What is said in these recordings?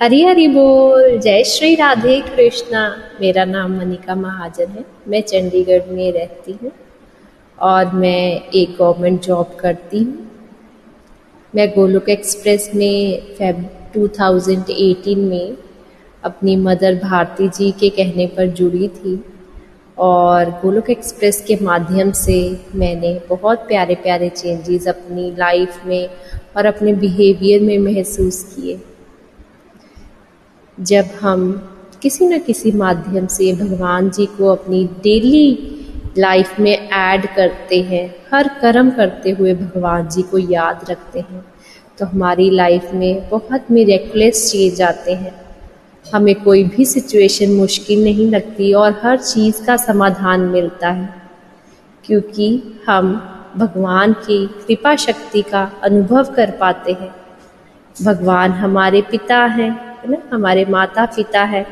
हरी हरी बोल। जय श्री राधे कृष्णा। मेरा नाम मनिका महाजन है। मैं चंडीगढ़ में रहती हूँ और मैं एक गवर्नमेंट जॉब करती हूँ। मैं गोलोक एक्सप्रेस में फेब 2018 में अपनी मदर भारती जी के कहने पर जुड़ी थी और गोलोक एक्सप्रेस के माध्यम से मैंने बहुत प्यारे प्यारे चेंजेस अपनी लाइफ में और अपने बिहेवियर में महसूस किए। जब हम किसी न किसी माध्यम से भगवान जी को अपनी डेली लाइफ में ऐड करते हैं, हर कर्म करते हुए भगवान जी को याद रखते हैं तो हमारी लाइफ में बहुत मेरेकुलस चेंज आते हैं। हमें कोई भी सिचुएशन मुश्किल नहीं लगती और हर चीज़ का समाधान मिलता है, क्योंकि हम भगवान की कृपा शक्ति का अनुभव कर पाते हैं। भगवान हमारे पिता हैं है ना, हमारे माता पिता है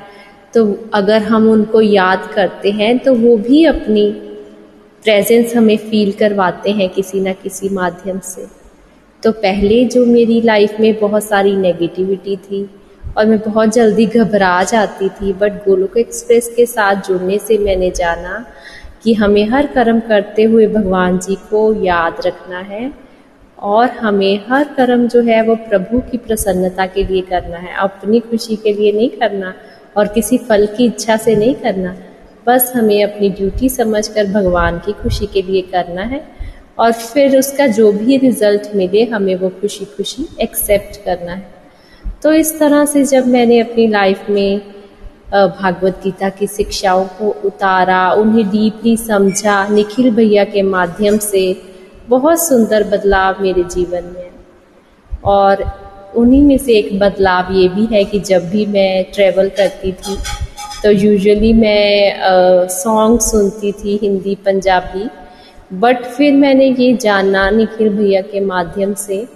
तो अगर हम उनको याद करते हैं तो वो भी अपनी प्रेजेंस हमें फील करवाते हैं किसी ना किसी माध्यम से। तो पहले जो मेरी लाइफ में बहुत सारी नेगेटिविटी थी, और मैं बहुत जल्दी घबरा जाती थी बट गोलोक एक्सप्रेस के साथ जुड़ने से मैंने जाना कि हमें हर कर्म करते हुए भगवान जी को याद रखना है और हमें हर कर्म जो है वो प्रभु की प्रसन्नता के लिए करना है। अपनी खुशी के लिए नहीं करना और किसी फल की इच्छा से नहीं करना। बस हमें अपनी ड्यूटी समझकर भगवान की खुशी के लिए करना है और फिर उसका जो भी रिज़ल्ट मिले, हमें वो खुशी खुशी एक्सेप्ट करना है। तो इस तरह से जब मैंने अपनी लाइफ में भागवत गीता की शिक्षाओं को उतारा, उन्हें डीपली समझा, निखिल भैया के माध्यम से बहुत सुंदर बदलाव मेरे जीवन में। और उन्हीं में से एक बदलाव ये भी है कि जब भी मैं ट्रैवल करती थी तो यूजुअली मैं सॉन्ग सुनती थी हिंदी, पंजाबी। बट फिर मैंने ये जाना निखिल भैया के माध्यम से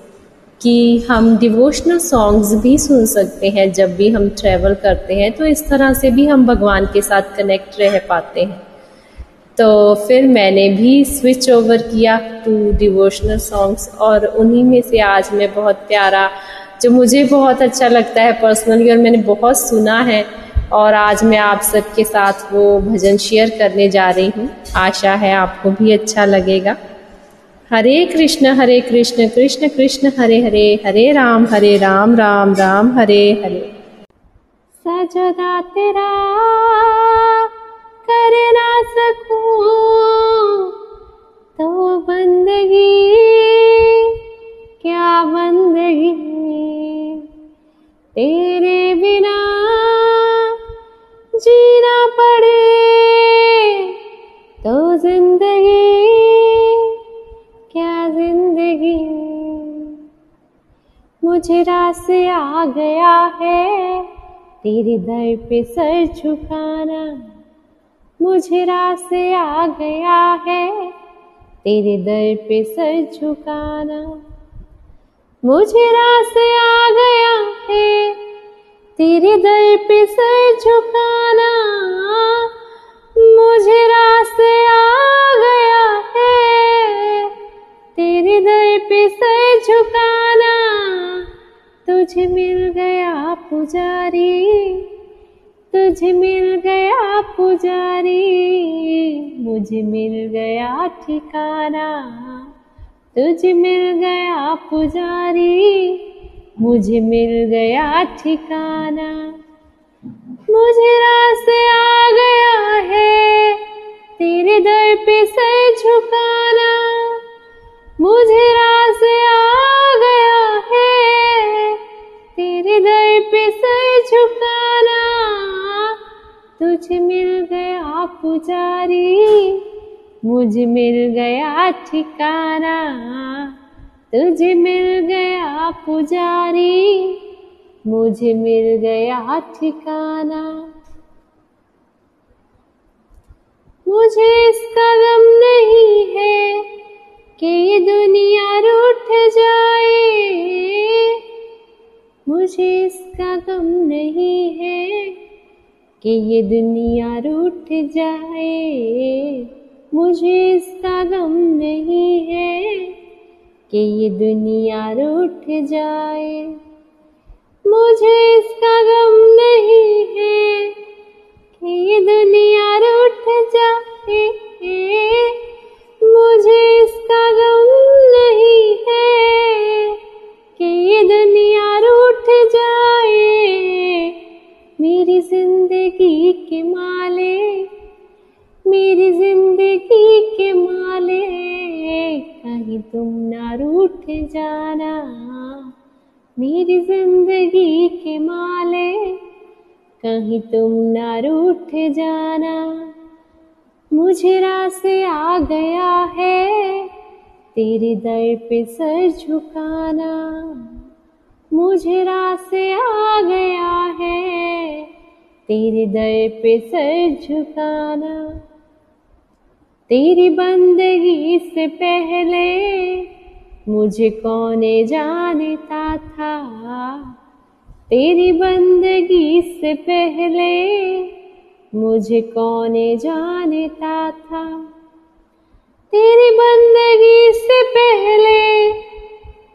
कि हम डिवोशनल सॉन्ग्स भी सुन सकते हैं जब भी हम ट्रैवल करते हैं तो इस तरह से भी हम भगवान के साथ कनेक्ट रह पाते हैं। तो फिर मैंने भी स्विच ओवर किया टू डिवोशनल सॉन्ग्स और उन्हीं में से आज मैं बहुत प्यारा, जो मुझे बहुत अच्छा लगता है पर्सनली और मैंने बहुत सुना है और आज मैं आप सबके साथ वो भजन शेयर करने जा रही हूँ। आशा है आपको भी अच्छा लगेगा। हरे कृष्ण हरे कृष्ण कृष्ण कृष्ण, हरे हरे हरे राम हरे राम राम राम, हरे हरे। सजदा तेरा कर ना सकूँ। तो बंदगी, क्या बंदगी? तेरे बिना जीना पड़े। तो ज़िंदगी, क्या ज़िंदगी? मुझे रास आ गया है, तेरे दर पे सर झुकाना। मुझे रास आ गया है। तेरे दर पे सर झुकाना। मुझे रास आ गया है। तेरे दर पे सर झुकाना। मुझे रास आ गया है। तेरे दर पे सर झुकाना। तुझे मिल गया पुजारी। तुझे मिल पुजारी, मुझे मिल गया ठिकाना। तुझे मिल गया पुजारी, मुझे मिल गया ठिकाना। मुझे रास्ते आ गया है, तेरे दर पे सर झुकाना। तुझे मिल गया ठिकाना, तुझे मिल गया पुजारी, मुझे मिल गया ठिकाना। मुझे इसका गम नहीं है कि ये दुनिया रूठ जाए। मुझे इसका गम नहीं है कि ये दुनिया रूठ जाए। मुझे इसका गम नहीं है कि ये दुनिया रूठ जाए। मुझे इसका गम नहीं है कि ये दुनिया रूठ जाए। मुझे इसका गम नहीं है कि ये दुनिया रूठ जाए। मेरी ज़िंदगी के माले जाना। मेरी ज़िंदगी के माले, कहीं तुम ना रूठ जाना। मुझे रास्ते आ गया है, तेरे दर पे सर झुकाना। मुझे रास्ते आ गया है, तेरे दर पे सर झुकाना। तेरी बंदगी से पहले मुझे कौन जानता था? तेरी बंदगी से पहले मुझे कौन जानता था? तेरी बंदगी से पहले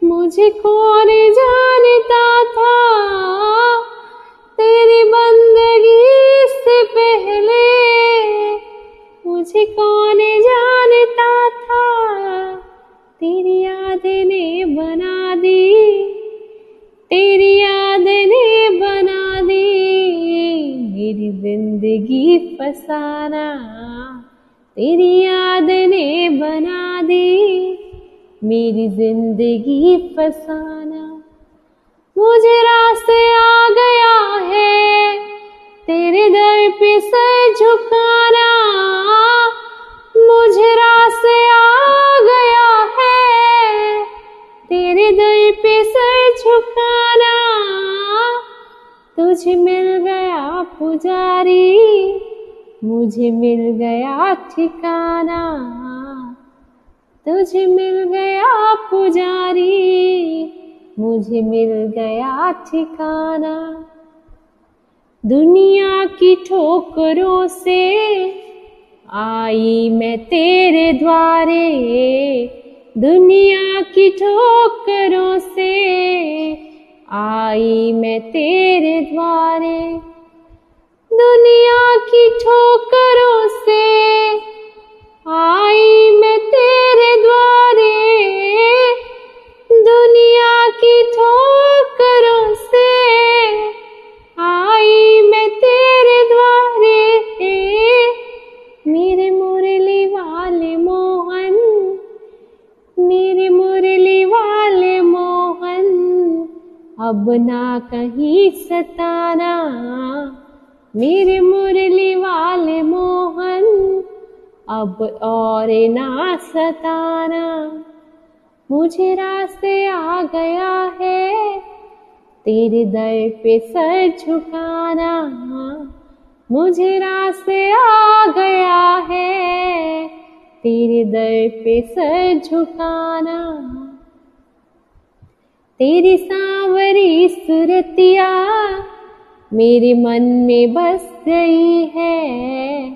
मुझे कौन जानता था? तेरी बंदगी से पहले मुझे कौन जानता था? तेरी याद ने बना दी, तेरी याद ने बना दी, मेरी ज़िंदगी फसाना। तेरी याद ने बना दी, मेरी ज़िंदगी फसाना। मुझे रास्ते आ गया है, तेरे दर पे सर झुकाना। मुझे रास्ते आ तुझे मिल गया पुजारी, मुझे मिल गया ठिकाना। तुझे मिल गया पुजारी, मुझे मिल गया ठिकाना। दुनिया की ठोकरों से आई मैं तेरे द्वारे। दुनिया की ठोकरों से आई मैं तेरे द्वारे। दुनिया की ठोकरों से आई मैं तेरे द्वारे। दुनिया की ठोकरों से ना कहीं सताना। मेरे मुरली वाले मोहन, अब और ना सताना। मुझे रास्ते आ गया है, तेरे दर पे सर झुकाना। मुझे रास्ते आ गया है, तेरे दर पे सर झुकाना। तेरी सांवरी सुरतिया मेरे मन में बस गई है।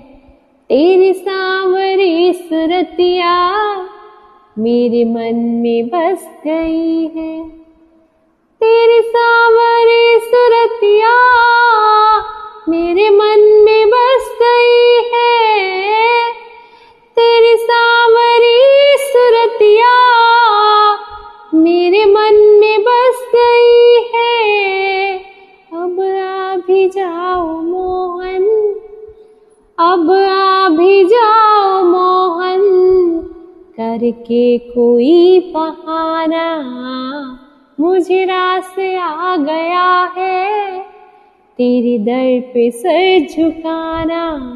तेरी सांवरी सुरतिया मेरे मन में बस गई है। तेरी सांवरी सुरतिया मेरे मन में बस गई है। मन में बस गई है। अब आ भी जाओ मोहन। अब आ भी जाओ मोहन। करके कोई बहाना। मुझे रास्ते आ गया है। तेरी दर पे सर झुकाना।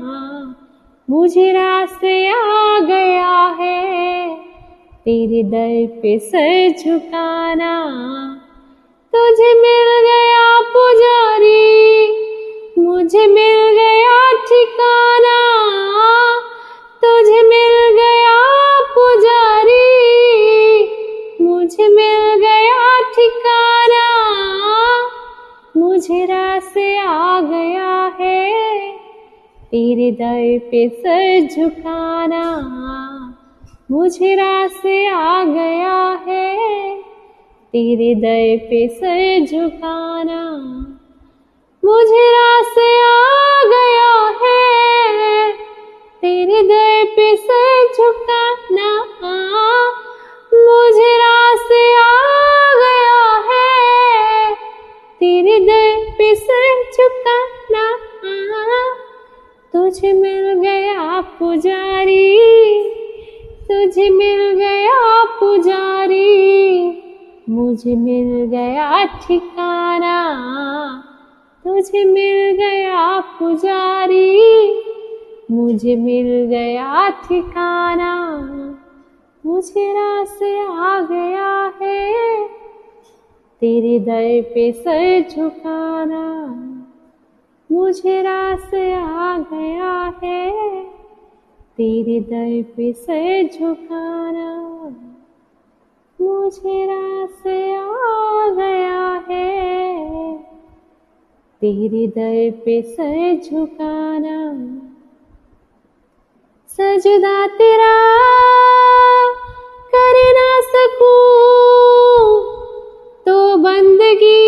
मुझे रास्ते आ गया है। तेरे दर पे सर झुकाना। तुझे मिल गया पुजारी, मुझे मिल गया ठिकाना। तुझे मिल गया पुजारी, मुझे मिल गया ठिकाना। मुझे रास्ते आ गया है, तेरे दर पे सर झुकाना। मुझे रास्ते आ गया है। तेरे दर पे सर झुकाना। मुझे रास्ते आ गया है। तेरे दर पे सर झुकाना। मुझे रास्ते आ गया है। तेरे दर पे सर झुकाना। तुझे मिल गया पुजारी तुझे मिल गया पुजारी, मुझे मिल गया ठिकाना, तुझे मिल गया पुजारी, मुझे मिल गया ठिकाना, मुझे रास्ते आ गया है, तेरे दर पे सर झुकाना, मुझे रास्ते आ गया है। तेरे दर पे सर झुकाना, मुझे रास्ते आ गया है। तेरे दर पे सर झुकाना, सजदा तेरा कर ना सकूँ। तो बंदगी,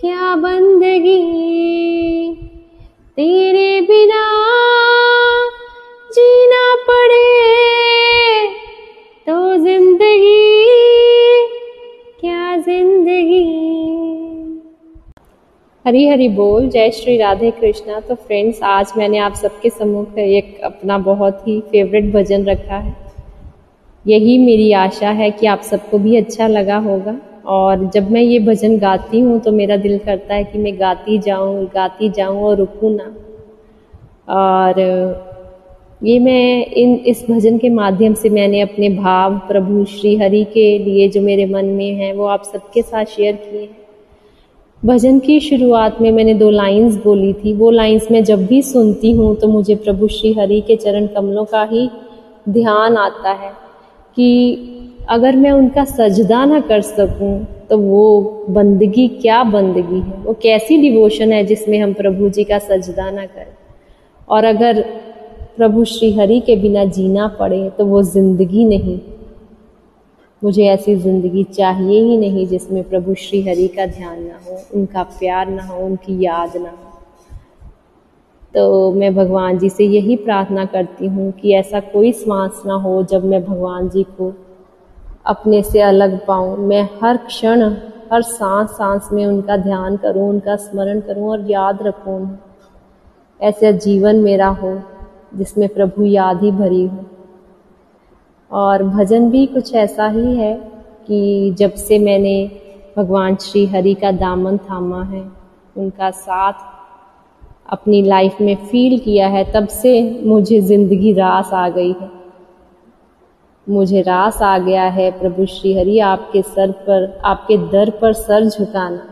क्या बंदगी? तेरे बिना हरी हरी बोल, जय श्री राधे कृष्णा। तो फ्रेंड्स आज मैंने आप सबके सम्मुख एक अपना बहुत ही फेवरेट भजन रखा है। यही मेरी आशा है कि आप सबको भी अच्छा लगा होगा। और जब मैं ये भजन गाती हूँ तो मेरा दिल करता है कि मैं गाती जाऊँ गाती जाऊँ और रुकूँ ना। और ये मैं इन, इस भजन के माध्यम से मैंने अपने भाव, प्रभु, श्री हरि के लिए जो मेरे मन में हैं, वो आप सबके साथ शेयर किए हैं। भजन की शुरुआत में मैंने दो लाइंस बोली थी। वो लाइंस मैं जब भी सुनती हूँ तो मुझे प्रभु श्री हरि के चरण कमलों का ही ध्यान आता है कि अगर मैं उनका सजदा ना कर सकूँ तो वो बंदगी, क्या बंदगी है? वो कैसी डिवोशन है जिसमें हम प्रभु जी का सजदा ना करें? और अगर प्रभु श्री हरि के बिना जीना पड़े तो वो ज़िंदगी नहीं। मुझे ऐसी ज़िंदगी चाहिए ही नहीं जिसमें प्रभु श्री हरि का ध्यान ना हो, उनका प्यार ना हो, उनकी याद ना हो। तो मैं भगवान जी से यही प्रार्थना करती हूँ कि ऐसा कोई श्वास ना हो जब मैं भगवान जी को अपने से अलग पाऊँ। मैं हर क्षण, हर सांस सांस में उनका ध्यान करूँ, उनका स्मरण करूँ और याद रखूँ। ऐसा जीवन मेरा हो जिसमें प्रभु याद ही भरी हो। और भजन भी कुछ ऐसा ही है कि जब से मैंने भगवान श्री हरि का दामन थामा है, उनका साथ अपनी लाइफ में फील किया है, तब से मुझे ज़िंदगी रास आ गई है। मुझे रास आ गया है प्रभु श्री हरि, आपके सर पर, आपके दर पर सर झुकाना।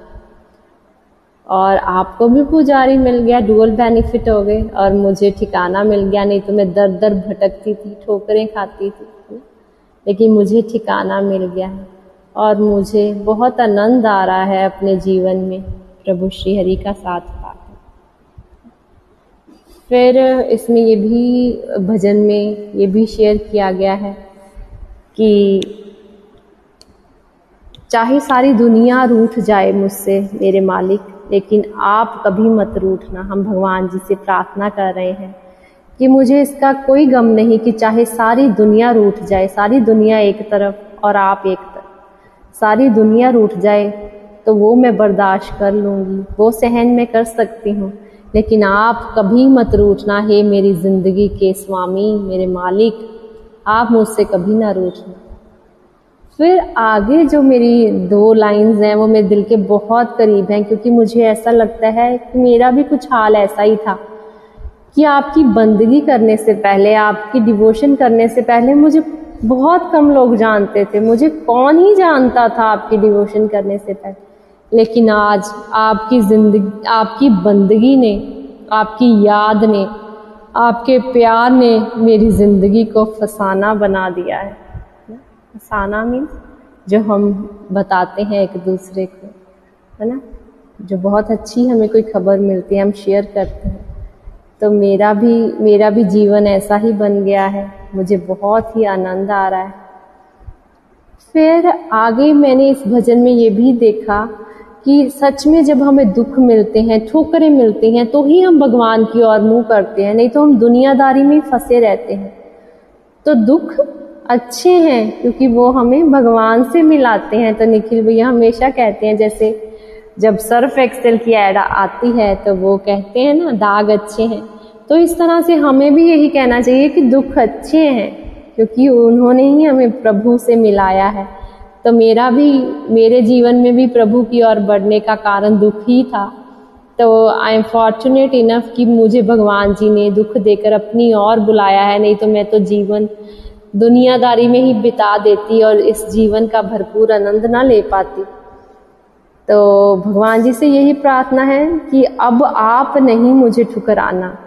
और आपको भी पुजारी मिल गया डुअल बेनिफिट हो गए, और मुझे ठिकाना मिल गया, नहीं तो मैं दर दर भटकती थी, ठोकरें खाती थी। लेकिन मुझे ठिकाना मिल गया है और मुझे बहुत आनंद आ रहा है अपने जीवन में प्रभु श्री हरि का साथ पाकर। फिर इसमें ये भी भजन में ये भी शेयर किया गया है कि चाहे सारी दुनिया रूठ जाए मुझसे मेरे मालिक, लेकिन आप कभी मत रूठना। हम भगवान जी से प्रार्थना कर रहे हैं। कि मुझे इसका कोई गम नहीं कि चाहे सारी दुनिया रूठ जाए, सारी दुनिया एक तरफ़ और आप एक तरफ़। सारी दुनिया रूठ जाए तो वो मैं बर्दाश्त कर लूँगी, वो सहन मैं कर सकती हूँ। लेकिन आप कभी मत रूठना, है मेरी ज़िंदगी के स्वामी, मेरे मालिक, आप मुझसे कभी ना रूठना। फिर आगे जो मेरी दो लाइंस हैं, वो मेरे दिल के बहुत करीब हैं, क्योंकि मुझे ऐसा लगता है कि मेरा भी कुछ हाल ऐसा ही था। कि आपकी बंदगी करने से पहले, आपकी डिवोशन करने से पहले मुझे बहुत कम लोग जानते थे। मुझे कौन ही जानता था आपकी डिवोशन करने से पहले। लेकिन आज आपकी ज़िंदगी, आपकी बंदगी ने, आपकी याद ने, आपके प्यार ने मेरी ज़िंदगी को फसाना बना दिया है। फसाना मीन्स जो हम बताते हैं एक दूसरे को, है ना? जो बहुत अच्छी हमें कोई खबर मिलती है, हम शेयर करते हैं। तो मेरा भी मेरा भी जीवन ऐसा ही बन गया है। मुझे बहुत ही आनंद आ रहा है। फिर आगे मैंने इस भजन में ये भी देखा कि सच में जब हमें दुख मिलते हैं, ठोकरें मिलती हैं तो ही हम भगवान की ओर मुँह करते हैं, नहीं तो हम दुनियादारी में फंसे रहते हैं। तो दुख अच्छे हैं, क्योंकि वो हमें भगवान से मिलाते हैं। तो निखिल भैया हमेशा कहते हैं, जैसे जब सर्फ एक्सेल की ऐड आती है तो वो कहते हैं ना, दाग अच्छे हैं। तो इस तरह से हमें भी यही कहना चाहिए कि दुख अच्छे हैं, क्योंकि उन्होंने ही हमें प्रभु से मिलाया है। तो मेरा भी, मेरे जीवन में भी प्रभु की ओर बढ़ने का कारण दुख ही था। तो आई एम फॉर्चुनेट इनफ कि मुझे भगवान जी ने दुख देकर अपनी ओर बुलाया है, नहीं तो मैं तो जीवन दुनियादारी में ही बिता देती और इस जीवन का भरपूर आनंद ना ले पाती। तो भगवान जी से यही प्रार्थना है कि अब आप नहीं मुझे ठुकराना।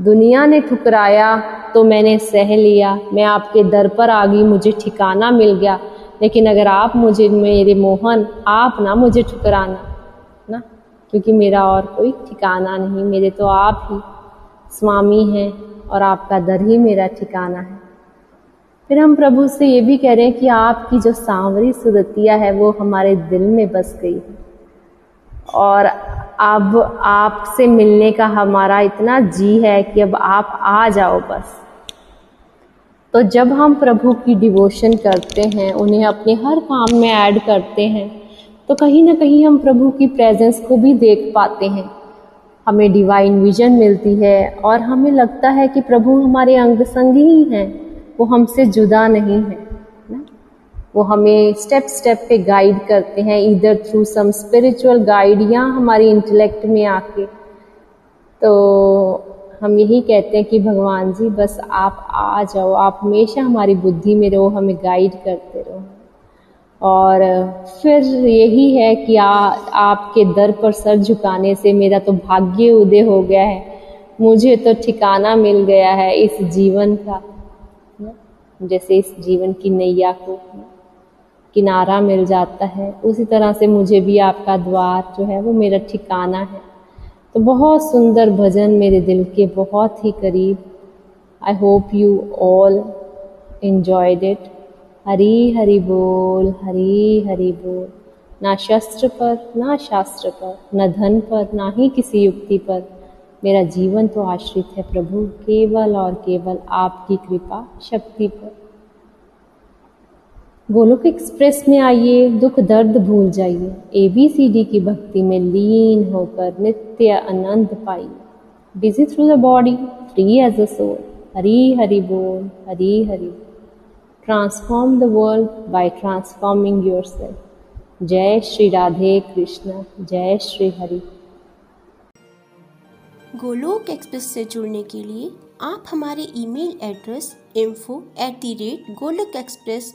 दुनिया ने ठुकराया तो मैंने सह लिया। मैं आपके दर पर आ गई, मुझे ठिकाना मिल गया। लेकिन अगर आप मुझे, मेरे मोहन, आप ना मुझे ठुकराना, ना? क्योंकि मेरा और कोई ठिकाना नहीं, मेरे तो आप ही स्वामी हैं और आपका दर ही मेरा ठिकाना है। फिर हम प्रभु से ये भी कह रहे हैं कि आपकी जो सांवरी सुरतिया है, वो हमारे दिल में बस गई है। और अब आपसे मिलने का हमारा इतना जी है कि अब आप आ जाओ बस। तो जब हम प्रभु की डिवोशन करते हैं, उन्हें अपने हर काम में ऐड करते हैं तो कहीं ना कहीं हम प्रभु की प्रेजेंस को भी देख पाते हैं। हमें डिवाइन विजन मिलती है और हमें लगता है कि प्रभु हमारे अंग संग ही हैं, वो हमसे जुदा नहीं है। वो हमें स्टेप स्टेप पे गाइड करते हैं इधर थ्रू सम स्पिरिचुअल गाइड या हमारी इंटेलेक्ट में आके। तो हम यही कहते हैं कि भगवान जी बस आप आ जाओ आप हमेशा हमारी बुद्धि में रहो हमें गाइड करते रहो। और फिर यही है कि आ, आपके दर पर सर झुकाने से मेरा तो भाग्य उदय हो गया है। मुझे तो ठिकाना मिल गया है इस जीवन का जैसे इस जीवन की नैया को किनारा मिल जाता है। उसी तरह से मुझे भी आपका द्वार जो है वो मेरा ठिकाना है। तो बहुत सुंदर भजन मेरे दिल के बहुत ही करीब। I hope you all enjoyed it Hari Hari बोल, हरी हरी बोल। ना शस्त्र पर, ना शास्त्र पर, न धन पर, ना ही किसी युक्ति पर। मेरा जीवन तो आश्रित है प्रभु, केवल और केवल आपकी कृपा, शक्ति पर। गोलोक एक्सप्रेस में आइए, दुख दर्द भूल जाइए। ए बी सी डी की भक्ति में लीन होकर नित्य आनंद पाइए। Busy through the body free as a soul Hari Hari बोल, Hari Hari. Transform the world by transforming yourself जय श्री राधे कृष्ण, जय श्री हरि। गोलोक एक्सप्रेस से जुड़ने के लिए आप हमारे email address info at the rate Golok express